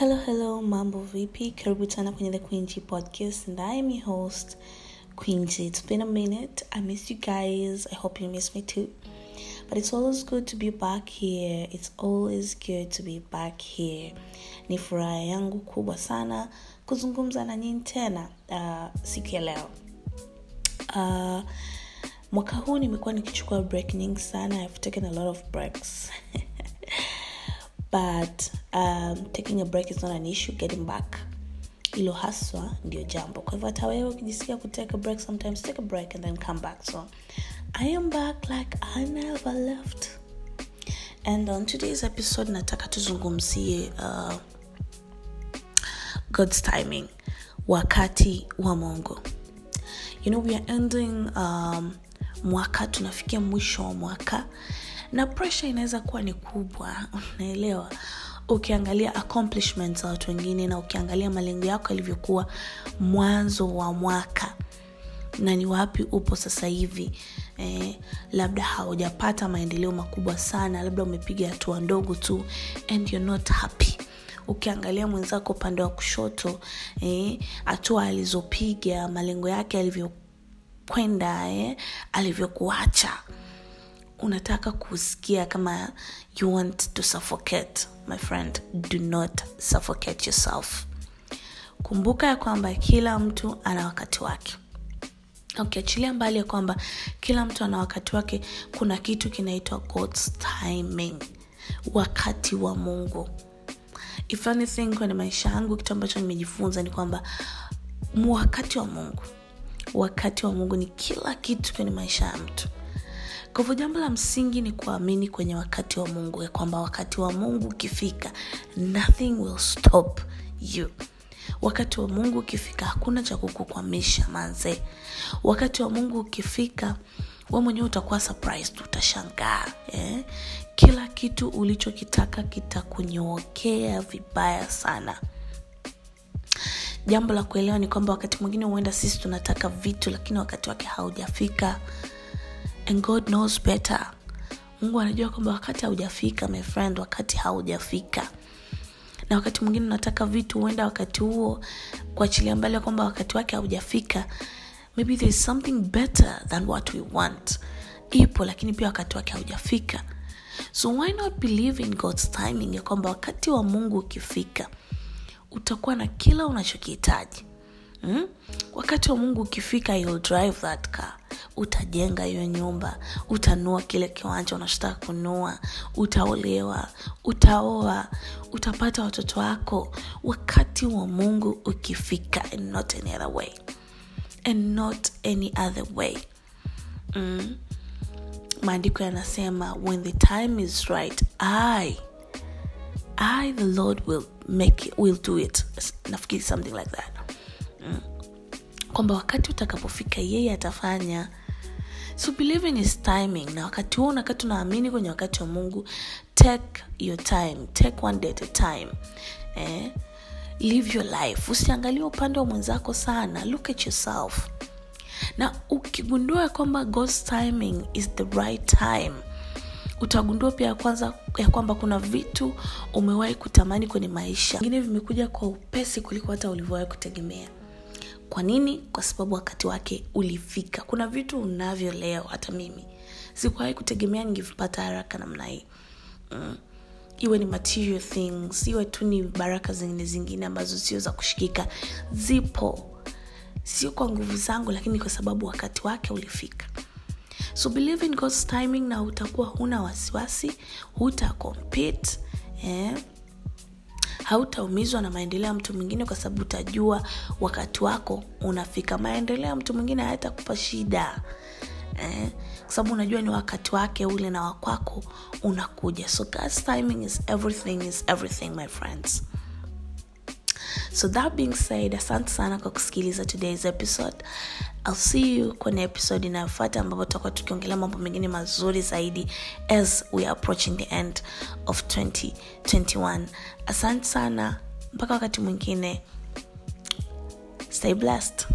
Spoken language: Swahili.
Hello, hello, mambo VP. Karibu tena kwenye the Queen podcast and I am your host, Queen. It's been a minute. I miss you guys. I hope you miss me too. But it's always good to be back here. It's always good to be back here. Ni furaha yangu kubwa sana kuzungumza na nyinyi tena uh, siku ya leo. Uh, mwaka huu nimekuwa nikichukua break nyingi sana. I've taken a lot of breaks. but um, taking a break is not an issue getting back. Ilo haswa ndio jambo. Kwa hivyo hata wewe ukijisikia kutake a break sometimes take a break and then come back. So i am back like i never left. And on today's episode nataka tuzungumzie uh, god's timing. Wakati wa mungu you know we are ending um, mwaka tunafikia mwisho wa mwaka. Na pressure inaweza kuwa ni kubwa unaelewa ukiangalia accomplishments za watu wengine na ukiangalia malengo yako yalivyokuwa mwanzo wa mwaka na ni wapi upo sasa hivi eh, labda haujapata maendeleo makubwa sana labda umepiga hatua ndogo tu and you're not happy. Ukiangalia mwenzako upande wa kushoto hatua eh, alizopiga malengo yake alivyokwenda eh, alivyokuacha unataka kusikia kama you want to suffocate my friend do not suffocate yourself. Kumbuka ya kwamba kila mtu ana wakati wake. Ukiachilia okay, mbali ya kwamba kila mtu ana wakati wake kuna kitu kinaitwa god's timing wakati wa mungu. If anything kwenye maisha yangu kitu ambacho nimejifunza ni kwamba wakati wa mungu wakati wa mungu ni kila kitu kwenye maisha ya mtu kwa hivyo jambo la msingi ni kuamini kwenye wakati wa mungu ya kwamba wakati wa mungu ukifika nothing will stop you. Wakati wa mungu ukifika hakuna cha kukukwamisha manze. Wakati wa mungu ukifika we mwenyewe utakuwa surprised utashangaa eh? kila kitu ulichokitaka kitakunyookea vibaya sana. Jambo la kuelewa ni kwamba wakati mwingine huenda sisi tunataka vitu lakini wakati wake haujafika and god knows better. Mungu anajua kwamba wakati haujafika my friend wakati haujafika. Na wakati mwingine unataka vitu huenda wakati huo kuachilia mbali kwamba wakati wake haujafika maybe there is something better than what we want. Ipo lakini pia wakati wake haujafika. So why not believe in god's timing ya kwamba wakati wa mungu ukifika utakuwa na kila unachokihitaji. Hmm? wakati wa mungu ukifika drive that car utajenga hiyo nyumba utanua kile kiwanja unachotaka kunua utaolewa utaoa utapata watoto wako wakati wa mungu ukifika and not any other way and not any other way mm. maandiko yanasema when the time is right i i the lord will make it, will do it nafikiri something like that mm. kwamba wakati utakapofika yeye atafanya so believe in timing. Na wakati huo nakati unaamini kwenye wakati wa mungu take your time. Take one day at a time. Eh? live your life. Usiangalie upande wa mwenzako sana. Look at yourself. Na ukigundua ya kwamba god's timing is the right time utagundua pia kwanza ya kwamba kuna vitu umewahi kutamani kwenye maisha. Vingine vimekuja kwa upesi kuliko hata ulivyowahi kutegemea kwa nini? Kwa sababu wakati wake ulifika. Kuna vitu unavyo leo hata mimi. Sikuwahi kutegemea ningevipata haraka namna hii. Mm. iwe ni material things iwe tu ni baraka zingine zingine ambazo sio za kushikika. Zipo. Sio kwa nguvu zangu lakini kwa sababu wakati wake ulifika. So believe in god's timing na utakuwa huna wasiwasi huta compete eh? Hautaumizwa na maendeleo ya mtu mwingine kwa sababu utajua wakati wako unafika. Maendeleo ya mtu mwingine hayatakupa shida eh? kwa sababu unajua ni wakati wake ule na wakwako unakuja. So God's timing is everything is everything my friends so that being said asante sana kwa kusikiliza today's episode. I'll see you kwenye episode inayofuata ambapo tutakuwa tukiongelea mambo mengine mazuri zaidi as we are approaching the end of 2021 asante sana. Mpaka wakati mwingine. Stay blessed